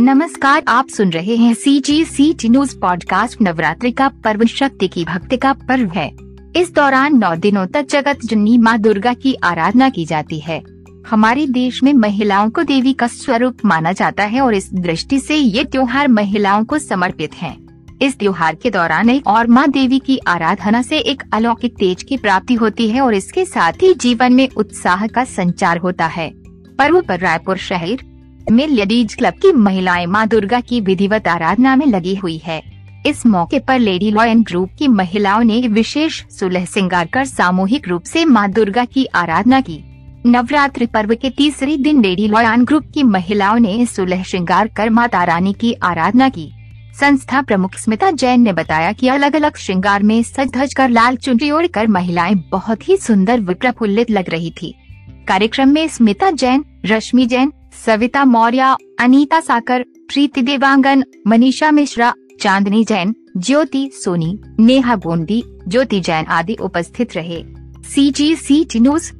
नमस्कार, आप सुन रहे हैं C G C T news podcast Navratri का पर्व, शक्ति की भक्ति का पर्व है। इस दौरान नौ दिनों तक जगत जननी माँ दुर्गा की आराधना की जाती है। हमारे देश में महिलाओं को देवी का स्वरूप माना जाता है और इस दृष्टि से ये त्योहार महिलाओं को समर्पित है। इस त्योहार के दौरान एक और माँ देवी की आराधना से एक अलौकिक तेज की प्राप्ति होती है और इसके साथ ही जीवन में उत्साह का संचार होता है। पर्व पर रायपुर शहर में लेडीज़ क्लब की महिलाएँ माँ दुर्गा की विधिवत आराधना में लगी हुई है। इस मौके पर लेडी लॉयन ग्रुप की महिलाओं ने विशेष सुलह श्रृंगार कर सामूहिक रूप से माँ दुर्गा की आराधना की। नवरात्रि पर्व के तीसरे दिन लेडी लॉयन ग्रुप की महिलाओं ने सुलह श्रृंगार कर माता रानी की आराधना की। संस्था प्रमुख स्मिता जैन ने बताया कि अलग अलग श्रृंगार में सज धज कर लाल चुनरी ओढ़ कर महिलाएँ बहुत ही सुंदर व प्रफुल्लित लग रही थी। कार्यक्रम में स्मिता जैन, रश्मि जैन सविता मौर्य, अनीता साकर, प्रीति देवांगन, मनीषा मिश्रा, चांदनी जैन, ज्योति सोनी, नेहा गोंडी, ज्योति जैन आदि उपस्थित रहे। सी जी सी टी न्यूज़